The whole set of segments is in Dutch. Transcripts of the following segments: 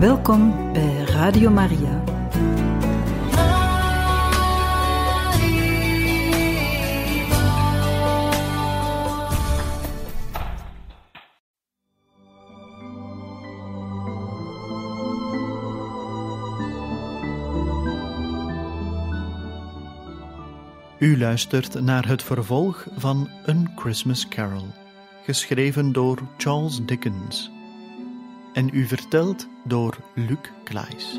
Welkom bij Radio Maria. U luistert naar het vervolg van A Christmas Carol, geschreven door Charles Dickens en u verteld door Luc Klaes.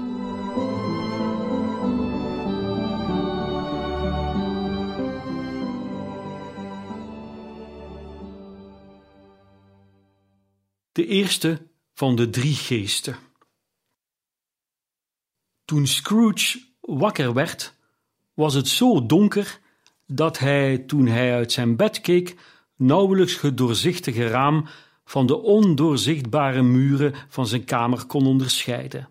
De eerste van de drie geesten. Toen Scrooge wakker werd, was het zo donker dat hij, toen hij uit zijn bed keek, nauwelijks het doorzichtige raam van de ondoorzichtbare muren van zijn kamer kon onderscheiden.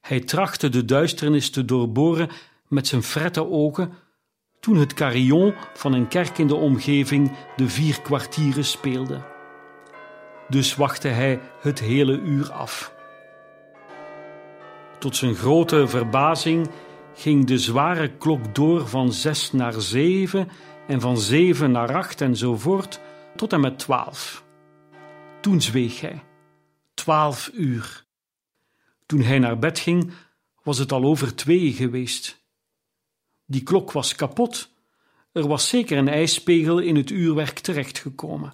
Hij trachtte de duisternis te doorboren met zijn frette ogen toen het carillon van een kerk in de omgeving de vier kwartieren speelde. Dus wachtte hij het hele uur af. Tot zijn grote verbazing ging de zware klok door van zes naar zeven en van zeven naar acht enzovoort tot en met twaalf. Toen zweeg hij. Twaalf uur. Toen hij naar bed ging, was het al over twee geweest. Die klok was kapot. Er was zeker een ijspegel in het uurwerk terechtgekomen.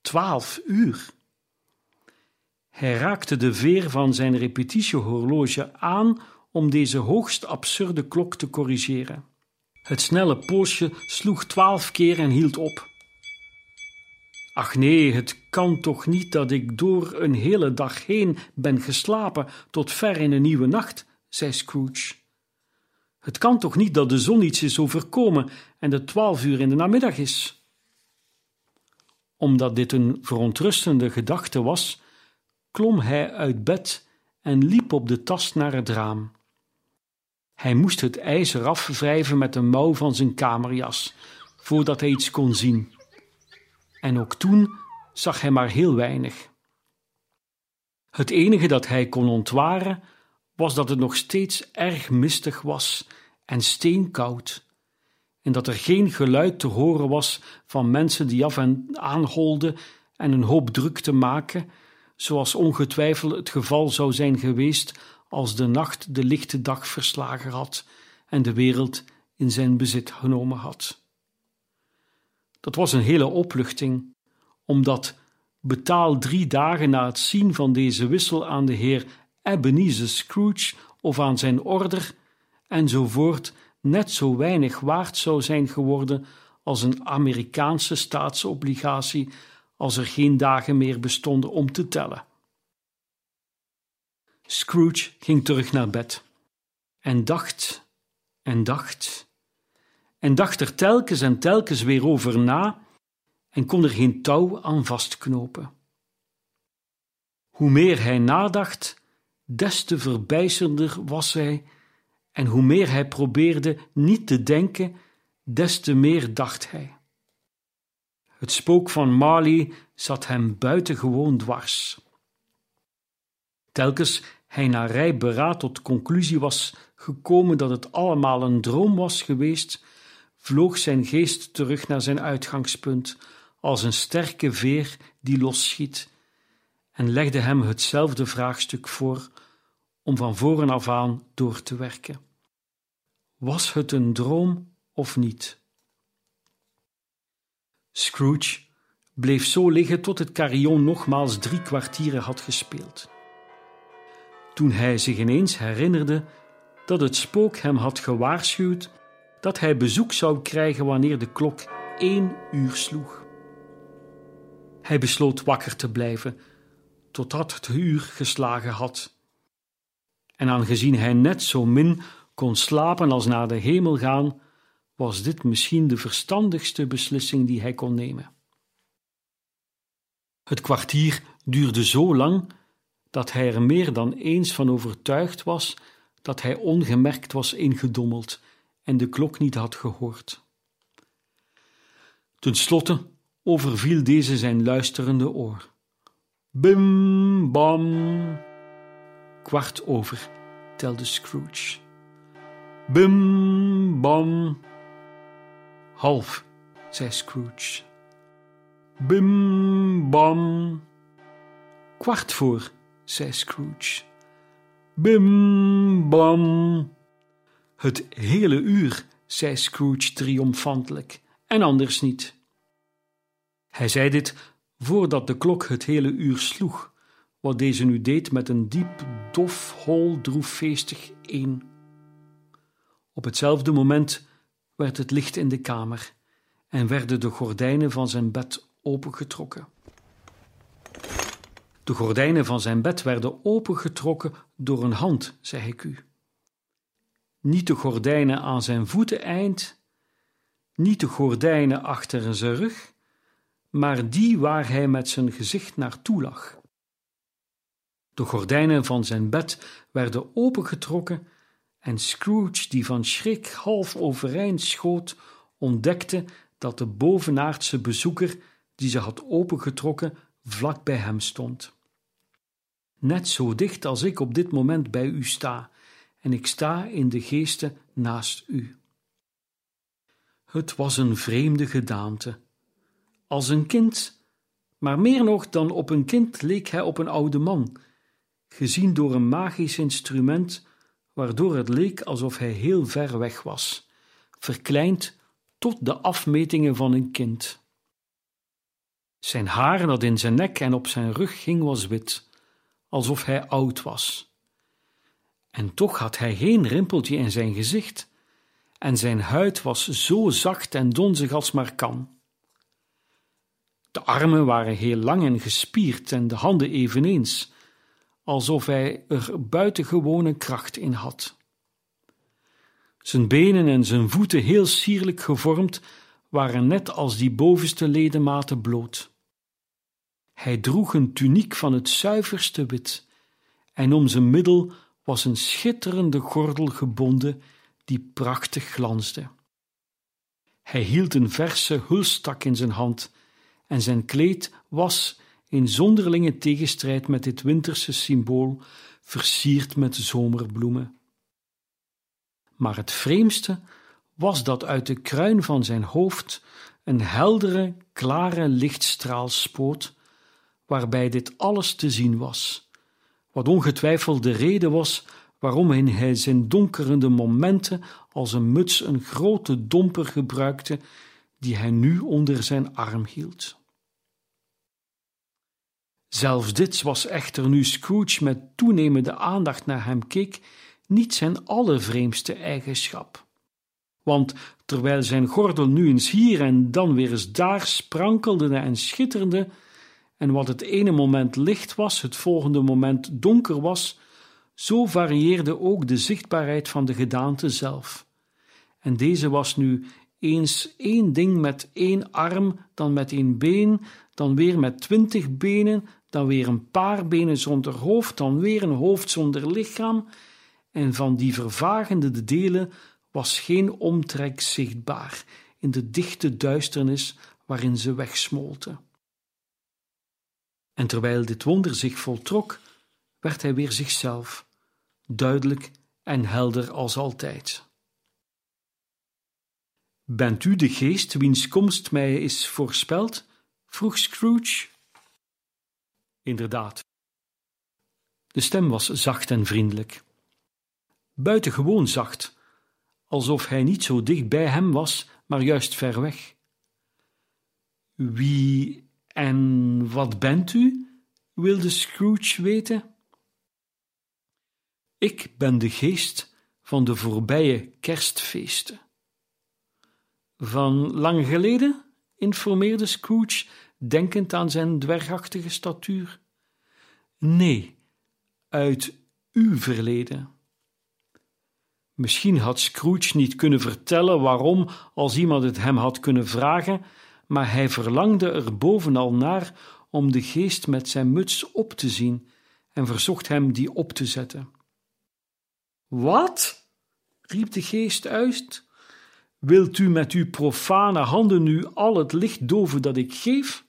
Twaalf uur. Hij raakte de veer van zijn repetitiehorloge aan om deze hoogst absurde klok te corrigeren. Het snelle poosje sloeg twaalf keer en hield op. Ach nee, het kan toch niet dat ik door een hele dag heen ben geslapen tot ver in een nieuwe nacht, zei Scrooge. Het kan toch niet dat de zon iets is overkomen en het twaalf uur in de namiddag is? Omdat dit een verontrustende gedachte was, klom hij uit bed en liep op de tast naar het raam. Hij moest het ijzer afwrijven met de mouw van zijn kamerjas, voordat hij iets kon zien en ook toen zag hij maar heel weinig. Het enige dat hij kon ontwaren was dat het nog steeds erg mistig was en steenkoud, en dat er geen geluid te horen was van mensen die af en aan holden en een hoop druk te maken, zoals ongetwijfeld het geval zou zijn geweest als de nacht de lichte dag verslagen had en de wereld in zijn bezit genomen had. Dat was een hele opluchting, omdat betaal drie dagen na het zien van deze wissel aan de heer Ebenezer Scrooge of aan zijn order, enzovoort, net zo weinig waard zou zijn geworden als een Amerikaanse staatsobligatie als er geen dagen meer bestonden om te tellen. Scrooge ging terug naar bed en dacht en dacht en dacht er telkens en telkens weer over na en kon er geen touw aan vastknopen. Hoe meer hij nadacht, des te verbijsterder was hij, en hoe meer hij probeerde niet te denken, des te meer dacht hij. Het spook van Marley zat hem buitengewoon dwars. Telkens hij na rijp beraad tot conclusie was gekomen dat het allemaal een droom was geweest, vloog zijn geest terug naar zijn uitgangspunt, als een sterke veer die losschiet, en legde hem hetzelfde vraagstuk voor om van voren af aan door te werken. Was het een droom of niet? Scrooge bleef zo liggen tot het carillon nogmaals drie kwartieren had gespeeld. Toen hij zich ineens herinnerde dat het spook hem had gewaarschuwd dat hij bezoek zou krijgen wanneer de klok één uur sloeg. Hij besloot wakker te blijven totdat het uur geslagen had. En aangezien hij net zo min kon slapen als naar de hemel gaan, was dit misschien de verstandigste beslissing die hij kon nemen. Het kwartier duurde zo lang dat hij er meer dan eens van overtuigd was dat hij ongemerkt was ingedommeld en de klok niet had gehoord. Ten slotte overviel deze zijn luisterende oor. Bim, bam. Kwart over, telde Scrooge. Bim, bam. Half, zei Scrooge. Bim, bam. Kwart voor, zei Scrooge. Bim, bam. Het hele uur, zei Scrooge triomfantelijk, en anders niet. Hij zei dit voordat de klok het hele uur sloeg, wat deze nu deed met een diep, dof, hol, droeffeestig één. Op hetzelfde moment werd het licht in de kamer en werden de gordijnen van zijn bed opengetrokken. De gordijnen van zijn bed werden opengetrokken door een hand, zeg ik u. Niet de gordijnen aan zijn voeteneind, niet de gordijnen achter zijn rug, maar die waar hij met zijn gezicht naartoe lag. De gordijnen van zijn bed werden opengetrokken en Scrooge, die van schrik half overeind schoot, ontdekte dat de bovenaardse bezoeker, die ze had opengetrokken, vlak bij hem stond. Net zo dicht als ik op dit moment bij u sta, en ik sta in de geesten naast u. Het was een vreemde gedaante. Als een kind, maar meer nog dan op een kind leek hij op een oude man, gezien door een magisch instrument, waardoor het leek alsof hij heel ver weg was, verkleind tot de afmetingen van een kind. Zijn haar dat in zijn nek en op zijn rug ging was wit, alsof hij oud was. En toch had hij geen rimpeltje in zijn gezicht, en zijn huid was zo zacht en donzig als maar kan. De armen waren heel lang en gespierd en de handen eveneens, alsof hij er buitengewone kracht in had. Zijn benen en zijn voeten heel sierlijk gevormd waren net als die bovenste ledematen bloot. Hij droeg een tuniek van het zuiverste wit, en om zijn middel was een schitterende gordel gebonden die prachtig glansde. Hij hield een verse hulstak in zijn hand, en zijn kleed was, in zonderlinge tegenstrijd met dit winterse symbool, versierd met zomerbloemen. Maar het vreemdste was dat uit de kruin van zijn hoofd een heldere, klare lichtstraal spoot, waarbij dit alles te zien was, wat ongetwijfeld de reden was waarom hij zijn donkerende momenten als een muts een grote domper gebruikte, die hij nu onder zijn arm hield. Zelfs dit was echter nu Scrooge met toenemende aandacht naar hem keek, niet zijn allervreemdste eigenschap. Want terwijl zijn gordel nu eens hier en dan weer eens daar sprankelde en schitterde, en wat het ene moment licht was, het volgende moment donker was, zo varieerde ook de zichtbaarheid van de gedaante zelf. En deze was nu eens één ding met één arm, dan met één been, dan weer met twintig benen, dan weer een paar benen zonder hoofd, dan weer een hoofd zonder lichaam, en van die vervagende delen was geen omtrek zichtbaar in de dichte duisternis waarin ze wegsmolten. En terwijl dit wonder zich voltrok, werd hij weer zichzelf, duidelijk en helder als altijd. Bent u de geest wiens komst mij is voorspeld? vroeg Scrooge. Inderdaad. De stem was zacht en vriendelijk. Buitengewoon zacht, alsof hij niet zo dicht bij hem was, maar juist ver weg. Wie en wat bent u? wilde Scrooge weten. Ik ben de geest van de voorbije kerstfeesten. Van lang geleden? informeerde Scrooge, denkend aan zijn dwergachtige statuur. Nee, uit uw verleden. Misschien had Scrooge niet kunnen vertellen waarom, als iemand het hem had kunnen vragen, maar hij verlangde er bovenal naar om de geest met zijn muts op te zien en verzocht hem die op te zetten. Wat? riep de geest uit. Wilt u met uw profane handen nu al het licht doven dat ik geef?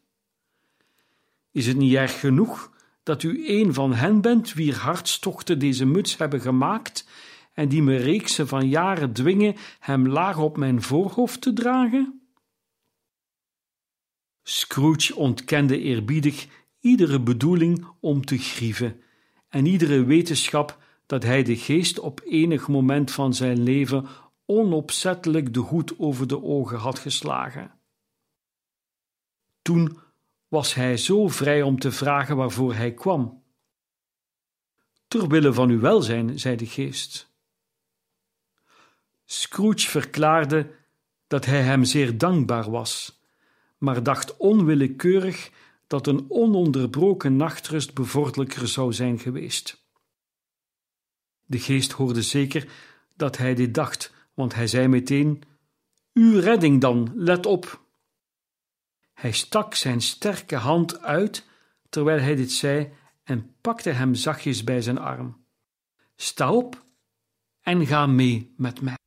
Is het niet erg genoeg dat u een van hen bent wier hartstochten deze muts hebben gemaakt en die me reeksen van jaren dwingen hem laag op mijn voorhoofd te dragen? Scrooge ontkende eerbiedig iedere bedoeling om te grieven en iedere wetenschap dat hij de geest op enig moment van zijn leven onopzettelijk de hoed over de ogen had geslagen. Toen was hij zo vrij om te vragen waarvoor hij kwam. Ter wille van uw welzijn, zei de geest. Scrooge verklaarde dat hij hem zeer dankbaar was, maar dacht onwillekeurig dat een ononderbroken nachtrust bevorderlijker zou zijn geweest. De geest hoorde zeker dat hij dit dacht, want hij zei meteen: Uw redding dan, let op. Hij stak zijn sterke hand uit terwijl hij dit zei en pakte hem zachtjes bij zijn arm. Sta op en ga mee met mij.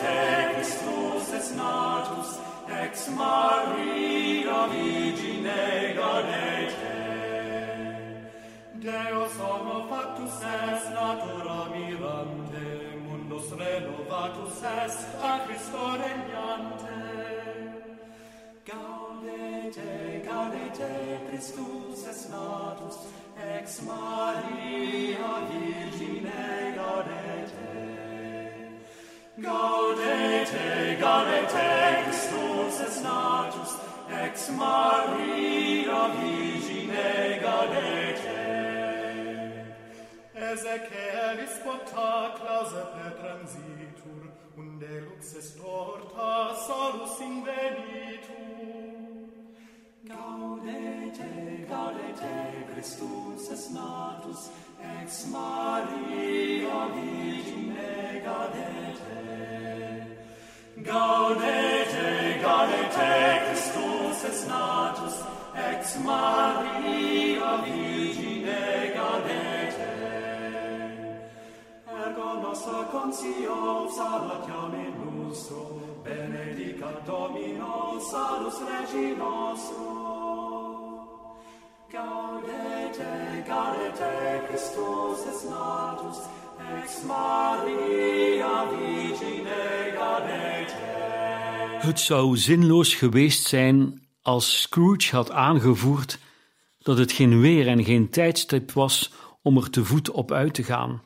te Christus es natus, ex Maria Virgine gaudete Deus homo factus est natura mirante, mundus renovatus est a Christo regnante. Gaudete, gaudete, Christus es natus, ex Maria Virgine Gaudete, gaudete, Christus es natus, ex Maria Virgine gaudete. Ezechelis porta clause per transitur, unde lux est torta solus invenitur. Gaudete, gaudete, Christus es natus, ex Maria Virgine gaudete. Gaudete, gaudete, Christus es natus, ex Maria Virgine gaudete. Ergo nostra concio salutiam in lustro, benedicat Domino salus regi nostro. Gaudete, gaudete, Christus es natus, Het zou zinloos geweest zijn als Scrooge had aangevoerd dat het geen weer en geen tijdstip was om er te voet op uit te gaan.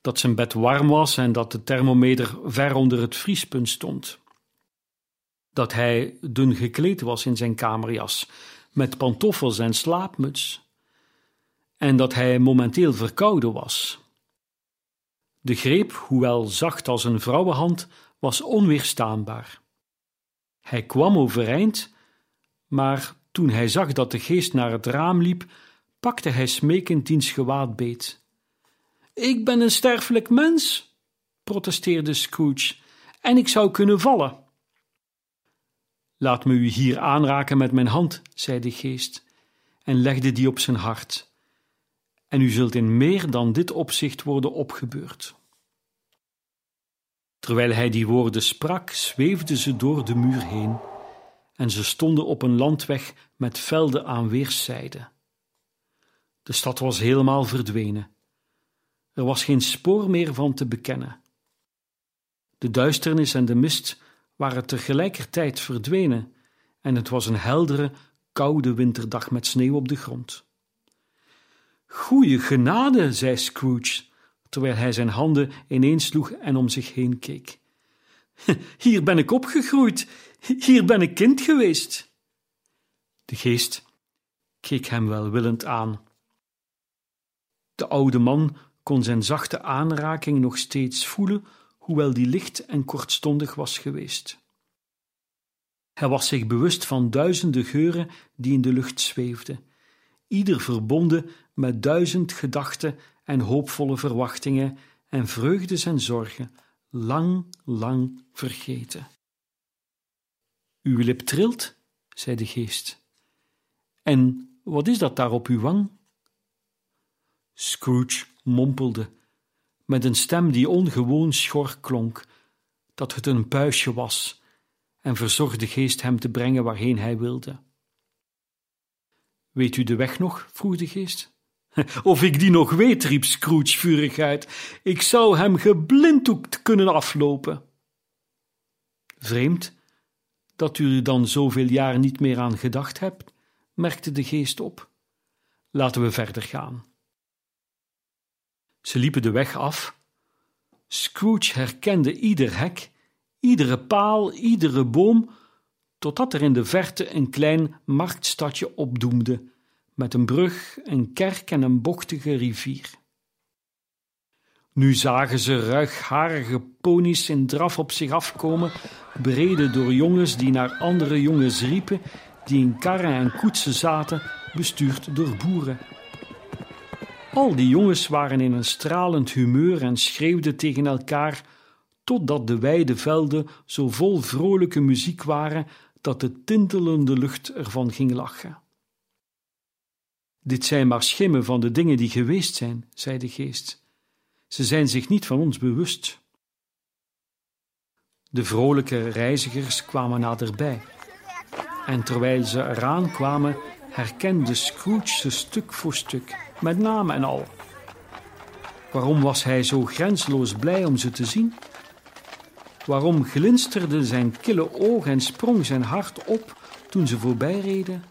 Dat zijn bed warm was en dat de thermometer ver onder het vriespunt stond. Dat hij dun gekleed was in zijn kamerjas, met pantoffels en slaapmuts. En dat hij momenteel verkouden was. De greep, hoewel zacht als een vrouwenhand, was onweerstaanbaar. Hij kwam overeind, maar toen hij zag dat de geest naar het raam liep, pakte hij smekend diens gewaad beet. Ik ben een sterfelijk mens, protesteerde Scrooge, en ik zou kunnen vallen. Laat me u hier aanraken met mijn hand, zei de geest, en legde die op zijn hart. En u zult in meer dan dit opzicht worden opgebeurd. Terwijl hij die woorden sprak, zweefden ze door de muur heen, en ze stonden op een landweg met velden aan weerszijden. De stad was helemaal verdwenen. Er was geen spoor meer van te bekennen. De duisternis en de mist waren tegelijkertijd verdwenen, en het was een heldere, koude winterdag met sneeuw op de grond. Goeie genade, zei Scrooge, terwijl hij zijn handen ineensloeg en om zich heen keek. Hier ben ik opgegroeid, hier ben ik kind geweest. De geest, keek hem welwillend aan. De oude man kon zijn zachte aanraking nog steeds voelen, hoewel die licht en kortstondig was geweest. Hij was zich bewust van duizenden geuren die in de lucht zweefden, ieder verbonden met duizend gedachten en hoopvolle verwachtingen en vreugdes en zorgen, lang, lang vergeten. Uw lip trilt, zei de geest. En wat is dat daar op uw wang? Scrooge mompelde, met een stem die ongewoon schor klonk, dat het een puisje was, en verzocht de geest hem te brengen waarheen hij wilde. Weet u de weg nog? vroeg de geest. Of ik die nog weet, riep Scrooge vurig uit. Ik zou hem geblinddoekt kunnen aflopen. Vreemd dat u er dan zoveel jaar niet meer aan gedacht hebt, merkte de geest op. Laten we verder gaan. Ze liepen de weg af. Scrooge herkende ieder hek, iedere paal, iedere boom, totdat er in de verte een klein marktstadje opdoemde, met een brug, een kerk en een bochtige rivier. Nu zagen ze ruigharige ponies in draf op zich afkomen, bereden door jongens die naar andere jongens riepen, die in karren en koetsen zaten, bestuurd door boeren. Al die jongens waren in een stralend humeur en schreeuwden tegen elkaar, totdat de wijde velden zo vol vrolijke muziek waren dat de tintelende lucht ervan ging lachen. Dit zijn maar schimmen van de dingen die geweest zijn, zei de geest. Ze zijn zich niet van ons bewust. De vrolijke reizigers kwamen naderbij, en terwijl ze eraan kwamen, herkende Scrooge ze stuk voor stuk, met naam en al. Waarom was hij zo grensloos blij om ze te zien? Waarom glinsterden zijn kille ogen en sprong zijn hart op toen ze voorbijreden?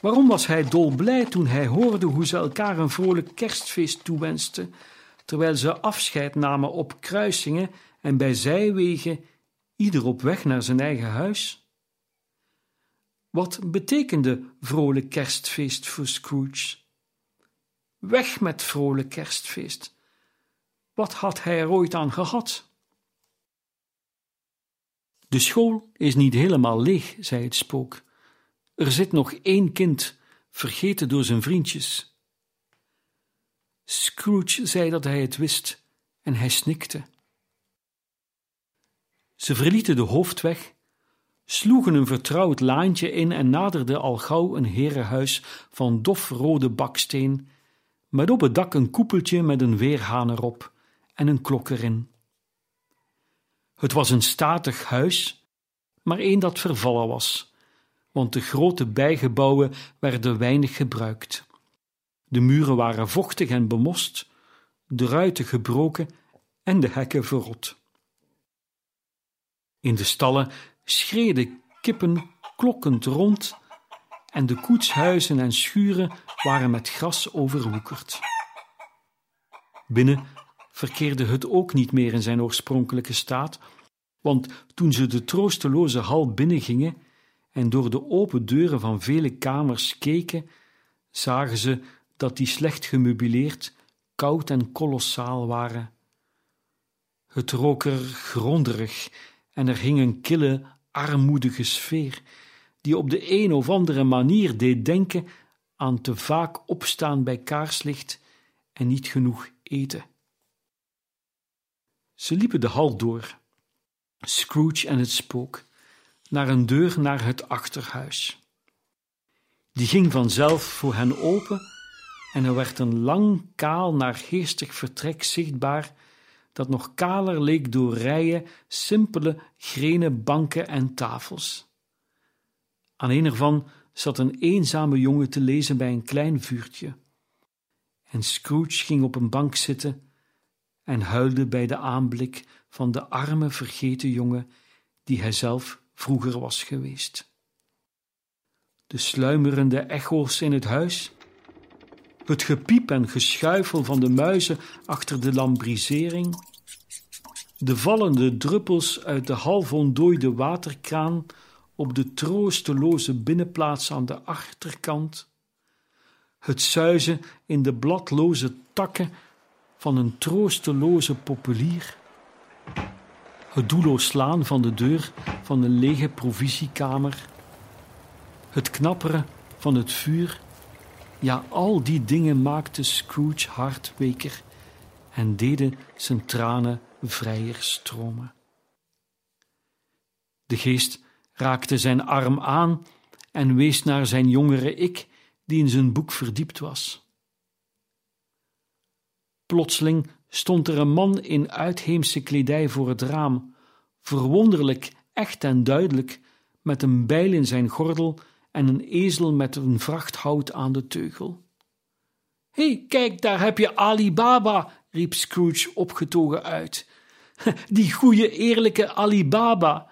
Waarom was hij dolblij toen hij hoorde hoe ze elkaar een vrolijk kerstfeest toewensten, terwijl ze afscheid namen op kruisingen en bij zijwegen, ieder op weg naar zijn eigen huis? Wat betekende vrolijk kerstfeest voor Scrooge? Weg met vrolijk kerstfeest. Wat had hij er ooit aan gehad? De school is niet helemaal leeg, zei het spook. Er zit nog één kind, vergeten door zijn vriendjes. Scrooge zei dat hij het wist en hij snikte. Ze verlieten de hoofdweg, sloegen een vertrouwd laantje in en naderden al gauw een herenhuis van dofrode baksteen, met op het dak een koepeltje met een weerhaan erop en een klok erin. Het was een statig huis, maar een dat vervallen was, want de grote bijgebouwen werden weinig gebruikt. De muren waren vochtig en bemost, de ruiten gebroken en de hekken verrot. In de stallen schreden kippen klokkend rond en de koetshuizen en schuren waren met gras overwoekerd. Binnen verkeerde het ook niet meer in zijn oorspronkelijke staat, want toen ze de troosteloze hal binnengingen en door de open deuren van vele kamers keken, zagen ze dat die slecht gemeubileerd, koud en kolossaal waren. Het rook er gronderig en er hing een kille, armoedige sfeer, die op de een of andere manier deed denken aan te vaak opstaan bij kaarslicht en niet genoeg eten. Ze liepen de hal door, Scrooge en het spook, naar een deur naar het achterhuis. Die ging vanzelf voor hen open en er werd een lang, kaal, naargeestig vertrek zichtbaar, dat nog kaler leek door rijen simpele, grenen banken en tafels. Aan een ervan zat een eenzame jongen te lezen bij een klein vuurtje. En Scrooge ging op een bank zitten en huilde bij de aanblik van de arme, vergeten jongen die hij zelf vroeger was geweest. De sluimerende echo's in het huis, het gepiep en geschuifel van de muizen achter de lambrisering, de vallende druppels uit de half ontdooide waterkraan op de troosteloze binnenplaats aan de achterkant, het zuizen in de bladloze takken van een troosteloze populier, het doelloos slaan van de deur van een lege provisiekamer, het knapperen van het vuur, ja, al die dingen maakten Scrooge hart weker en deden zijn tranen vrijer stromen. De geest raakte zijn arm aan en wees naar zijn jongere ik, die in zijn boek verdiept was. Plotseling stond er een man in uitheemse kledij voor het raam, verwonderlijk, echt en duidelijk, met een bijl in zijn gordel en een ezel met een vrachthout aan de teugel. Hé, hey, kijk, daar heb je Ali Baba, riep Scrooge opgetogen uit. Die goeie, eerlijke Ali Baba.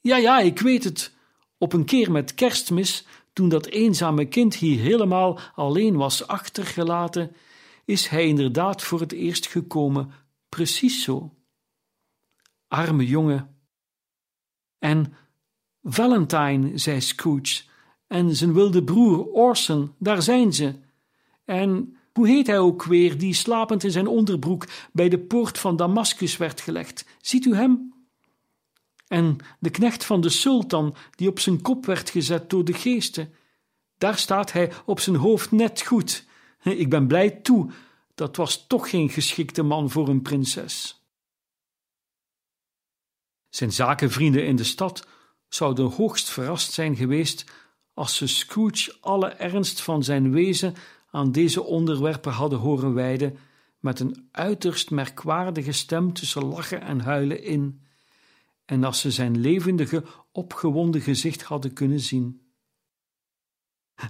Ja, ja, ik weet het. Op een keer met kerstmis, toen dat eenzame kind hier helemaal alleen was achtergelaten, is hij inderdaad voor het eerst gekomen, precies zo. Arme jongen. En Valentine, zei Scrooge, en zijn wilde broer Orson, daar zijn ze. En hoe heet hij ook weer, die slapend in zijn onderbroek bij de poort van Damascus werd gelegd? Ziet u hem? En de knecht van de sultan, die op zijn kop werd gezet door de geesten. Daar staat hij op zijn hoofd net goed. Ik ben blij toe, dat was toch geen geschikte man voor een prinses. Zijn zakenvrienden in de stad zouden hoogst verrast zijn geweest als ze Scrooge alle ernst van zijn wezen aan deze onderwerpen hadden horen wijden, met een uiterst merkwaardige stem tussen lachen en huilen in, en als ze zijn levendige, opgewonden gezicht hadden kunnen zien.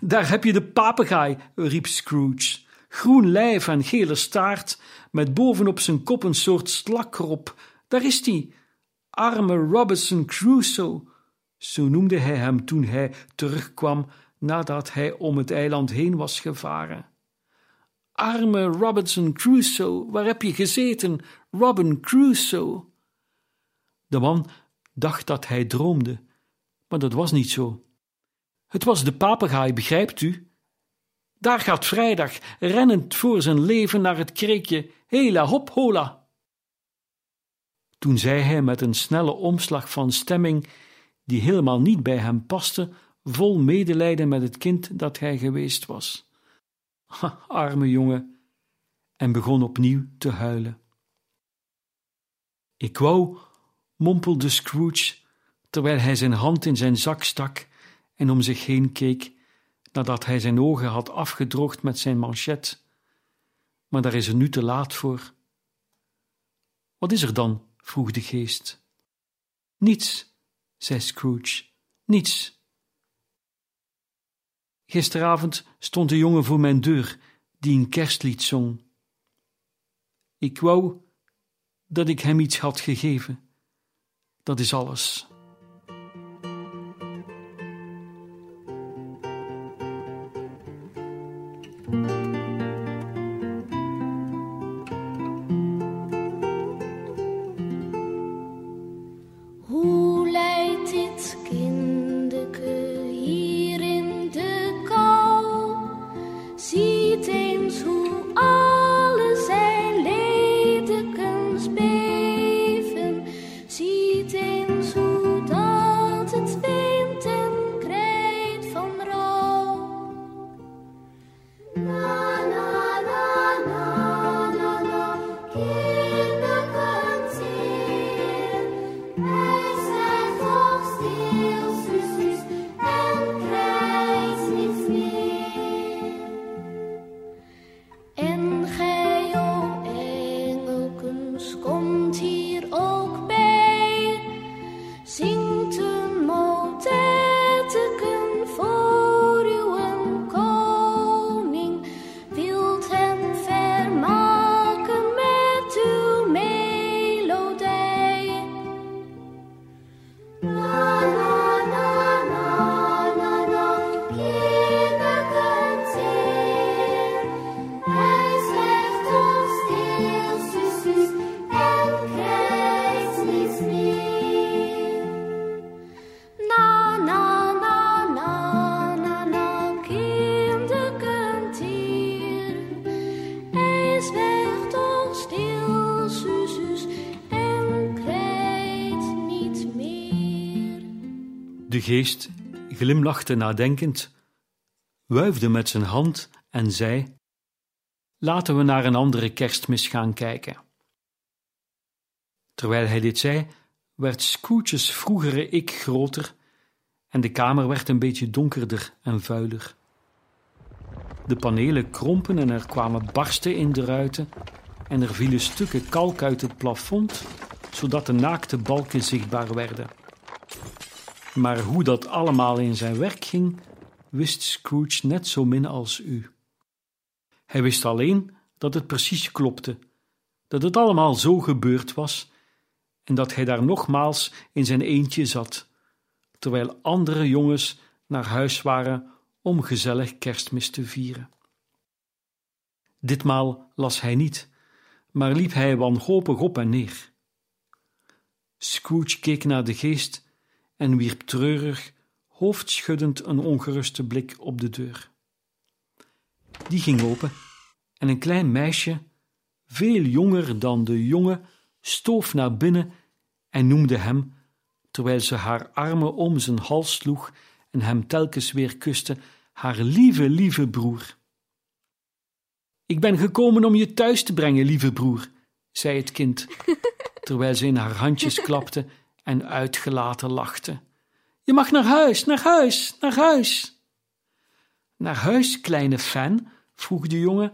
Daar heb je de papegaai, riep Scrooge, groen lijf en gele staart, met bovenop zijn kop een soort slakrop. Daar is die, arme Robinson Crusoe. Zo noemde hij hem toen hij terugkwam nadat hij om het eiland heen was gevaren. Arme Robinson Crusoe, waar heb je gezeten, Robin Crusoe? De man dacht dat hij droomde, maar dat was niet zo. Het was de papegaai, begrijpt u? Daar gaat vrijdag, rennend voor zijn leven naar het kreekje, hela hop hola. Toen zei hij met een snelle omslag van stemming, die helemaal niet bij hem paste, vol medelijden met het kind dat hij geweest was. arme jongen, en begon opnieuw te huilen. Ik wou, mompelde Scrooge, terwijl hij zijn hand in zijn zak stak en om zich heen keek, nadat hij zijn ogen had afgedroogd met zijn manchet. Maar daar is er nu te laat voor. Wat is er dan? vroeg de geest. Niets, zei Scrooge, niets. Gisteravond stond de jongen voor mijn deur die een kerstlied zong. Ik wou dat ik hem iets had gegeven. Dat is alles. Geest glimlachte nadenkend, wuifde met zijn hand en zei: Laten we naar een andere kerstmis gaan kijken. Terwijl hij dit zei, werd Scrooge's vroegere ik groter en de kamer werd een beetje donkerder en vuiler. De panelen krompen en er kwamen barsten in de ruiten en er vielen stukken kalk uit het plafond, zodat de naakte balken zichtbaar werden. Maar hoe dat allemaal in zijn werk ging, wist Scrooge net zo min als u. Hij wist alleen dat het precies klopte, dat het allemaal zo gebeurd was en dat hij daar nogmaals in zijn eentje zat, terwijl andere jongens naar huis waren om gezellig kerstmis te vieren. Ditmaal las hij niet, maar liep hij wanhopig op en neer. Scrooge keek naar de geest en wierp treurig, hoofdschuddend een ongeruste blik op de deur. Die ging open en een klein meisje, veel jonger dan de jongen, stoof naar binnen en noemde hem, terwijl ze haar armen om zijn hals sloeg en hem telkens weer kuste, haar lieve, lieve broer. Ik ben gekomen om je thuis te brengen, lieve broer, zei het kind, terwijl ze in haar handjes klapte en uitgelaten lachte. Je mag naar huis, naar huis, naar huis. Naar huis, kleine fan? vroeg de jongen.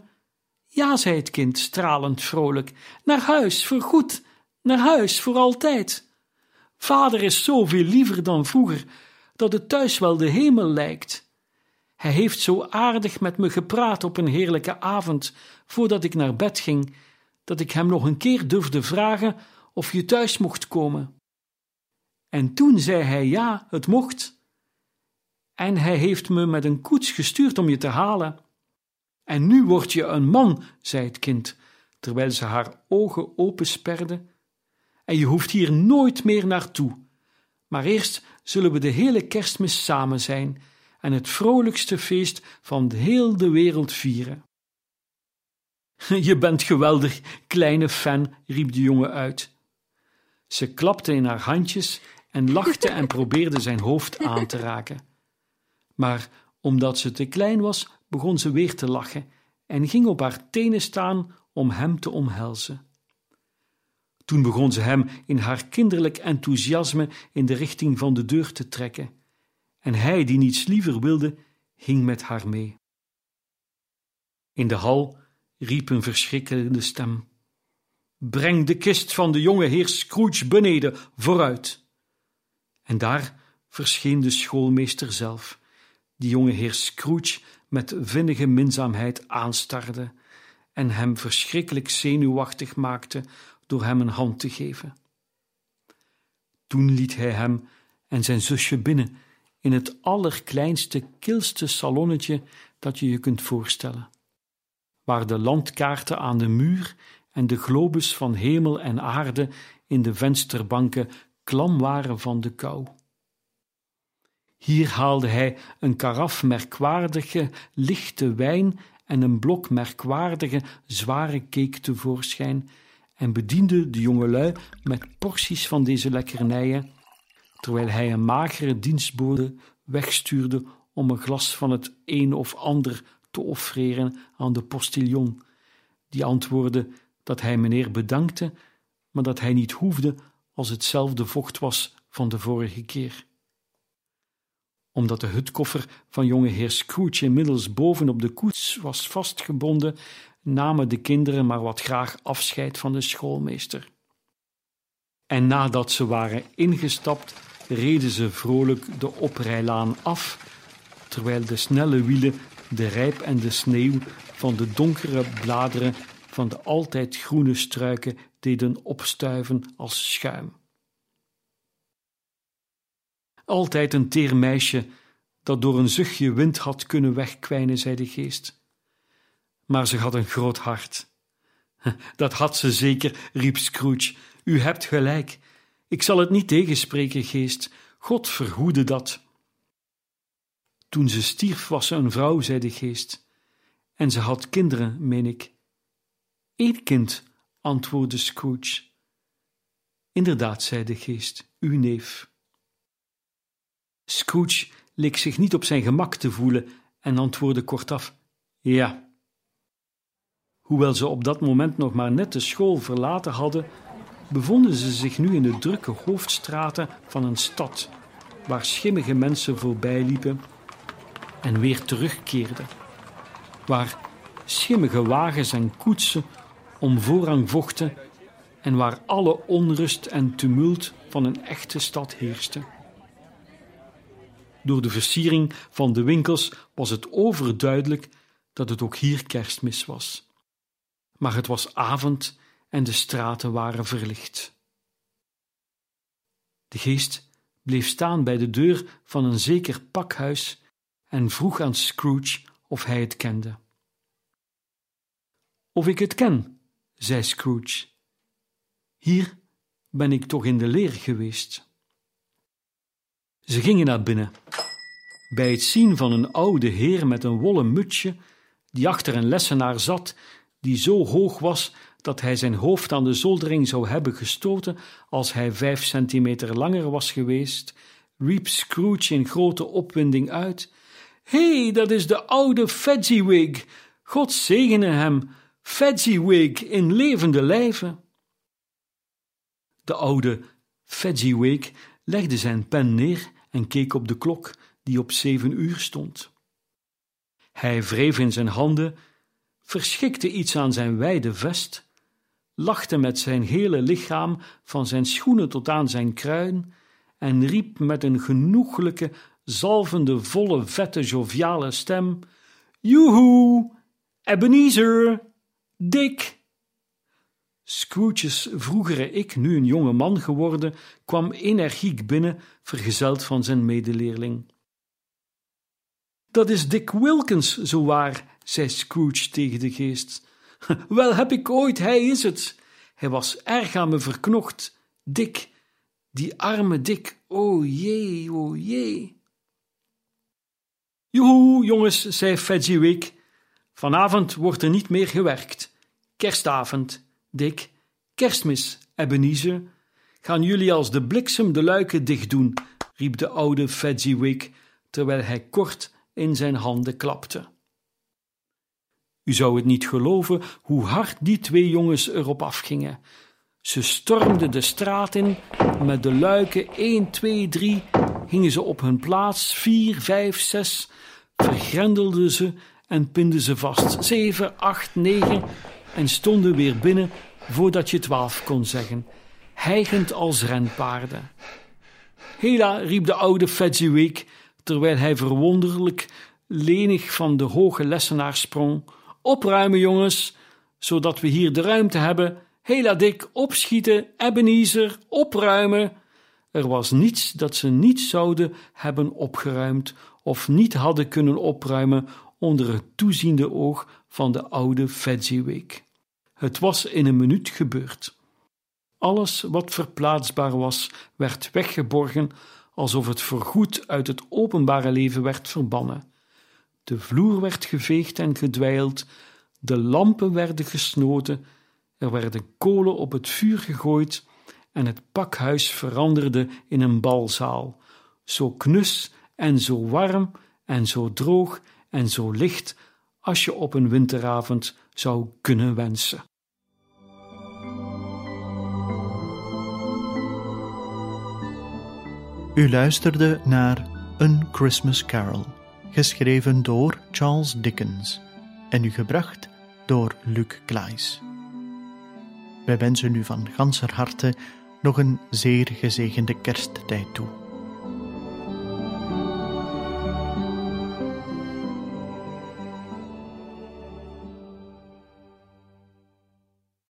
Ja, zei het kind, stralend vrolijk. Naar huis, voor goed, naar huis, voor altijd. Vader is zoveel liever dan vroeger, dat het thuis wel de hemel lijkt. Hij heeft zo aardig met me gepraat op een heerlijke avond, voordat ik naar bed ging, dat ik hem nog een keer durfde vragen of je thuis mocht komen. En toen zei hij ja, het mocht. En hij heeft me met een koets gestuurd om je te halen. En nu word je een man, zei het kind, terwijl ze haar ogen opensperde. En je hoeft hier nooit meer naartoe. Maar eerst zullen we de hele kerstmis samen zijn en het vrolijkste feest van heel de wereld vieren. Je bent geweldig, kleine fan, riep de jongen uit. Ze klapte in haar handjes en lachte en probeerde zijn hoofd aan te raken. Maar omdat ze te klein was, begon ze weer te lachen en ging op haar tenen staan om hem te omhelzen. Toen begon ze hem in haar kinderlijk enthousiasme in de richting van de deur te trekken, en hij, die niets liever wilde, ging met haar mee. In de hal riep een verschrikkende stem: Breng de kist van de jonge heer Scrooge beneden, vooruit. En daar verscheen de schoolmeester zelf, die jonge heer Scrooge met vinnige minzaamheid aanstarde en hem verschrikkelijk zenuwachtig maakte door hem een hand te geven. Toen liet hij hem en zijn zusje binnen in het allerkleinste, kilste salonnetje dat je je kunt voorstellen, waar de landkaarten aan de muur en de globus van hemel en aarde in de vensterbanken klam waren van de kou. Hier haalde hij een karaf merkwaardige, lichte wijn en een blok merkwaardige, zware cake tevoorschijn en bediende de jongelui met porties van deze lekkernijen, terwijl hij een magere dienstbode wegstuurde om een glas van het een of ander te offreren aan de postillon, die antwoordde dat hij meneer bedankte, maar dat hij niet hoefde als hetzelfde vocht was van de vorige keer. Omdat de hutkoffer van jonge heer Scrooge inmiddels boven op de koets was vastgebonden, namen de kinderen maar wat graag afscheid van de schoolmeester. En nadat ze waren ingestapt, reden ze vrolijk de oprijlaan af, terwijl de snelle wielen de rijp en de sneeuw van de donkere bladeren van de altijd groene struiken deden opstuiven als schuim. Altijd een teer meisje dat door een zuchtje wind had kunnen wegkwijnen, zei de geest. Maar ze had een groot hart. Dat had ze zeker, riep Scrooge. U hebt gelijk. Ik zal het niet tegenspreken, geest. God verhoede dat. Toen ze stierf, was ze een vrouw, zei de geest. En ze had kinderen, meen ik. Eén kind, antwoordde Scrooge. Inderdaad, zei de geest, uw neef. Scrooge leek zich niet op zijn gemak te voelen en antwoordde kortaf: Ja. Hoewel ze op dat moment nog maar net de school verlaten hadden, bevonden ze zich nu in de drukke hoofdstraten van een stad, waar schimmige mensen voorbij liepen en weer terugkeerden, waar schimmige wagens en koetsen om voorrang vochten en waar alle onrust en tumult van een echte stad heerste. Door de versiering van de winkels was het overduidelijk dat het ook hier kerstmis was. Maar het was avond en de straten waren verlicht. De geest bleef staan bij de deur van een zeker pakhuis en vroeg aan Scrooge of hij het kende. Of ik het ken, zei Scrooge. Hier ben ik toch in de leer geweest. Ze gingen naar binnen. Bij het zien van een oude heer met een wollen mutsje, die achter een lessenaar zat, die zo hoog was dat hij zijn hoofd aan de zoldering zou hebben gestoten als hij vijf centimeter langer was geweest, riep Scrooge in grote opwinding uit: Hé, hey, dat is de oude Fezziwig! God zegene hem! Fezziwig in levende lijven! De oude Fezziwig legde zijn pen neer en keek op de klok die op zeven uur stond. Hij wreef in zijn handen, verschikte iets aan zijn wijde vest, lachte met zijn hele lichaam van zijn schoenen tot aan zijn kruin en riep met een genoeglijke, zalvende, volle, vette, joviale stem: Joehoe, Ebenezer, Dick! Scrooge's vroegere ik, nu een jonge man geworden, kwam energiek binnen, vergezeld van zijn medeleerling. Dat is Dick Wilkins, zo waar, zei Scrooge tegen de geest. Wel heb ik ooit, hij is het. Hij was erg aan me verknocht. Dick, die arme Dick, o jee, o jee. Joehoe, jongens, zei Fezziwig. Vanavond wordt er niet meer gewerkt. Kerstavond. Dick, kerstmis, Ebenezer. Gaan jullie als de bliksem de luiken dicht doen, riep de oude Fezziwig, terwijl hij kort in zijn handen klapte. U zou het niet geloven hoe hard die twee jongens erop afgingen. Ze stormden de straat in, met de luiken 1, 2, 3 gingen ze op hun plaats, 4, 5, 6, vergrendelden ze en pinden ze vast, 7, 8, 9 en stonden weer binnen voordat je twaalf kon zeggen, hijgend als renpaarden. Hela, riep de oude Fezziwig, terwijl hij verwonderlijk lenig van de hoge lessenaar sprong. Opruimen, jongens, zodat we hier de ruimte hebben. Hela dik, opschieten, Ebenezer, opruimen. Er was niets dat ze niet zouden hebben opgeruimd of niet hadden kunnen opruimen onder het toeziende oog van de oude Fezziwig. Het was in een minuut gebeurd. Alles wat verplaatsbaar was, werd weggeborgen, alsof het voorgoed uit het openbare leven werd verbannen. De vloer werd geveegd en gedwijld, de lampen werden gesnoten, er werden kolen op het vuur gegooid en het pakhuis veranderde in een balzaal, zo knus en zo warm en zo droog en zo licht als je op een winteravond zou kunnen wensen. U luisterde naar Een Christmas Carol, geschreven door Charles Dickens en u gebracht door Luc Klaes. Wij wensen u van ganser harte nog een zeer gezegende kersttijd toe.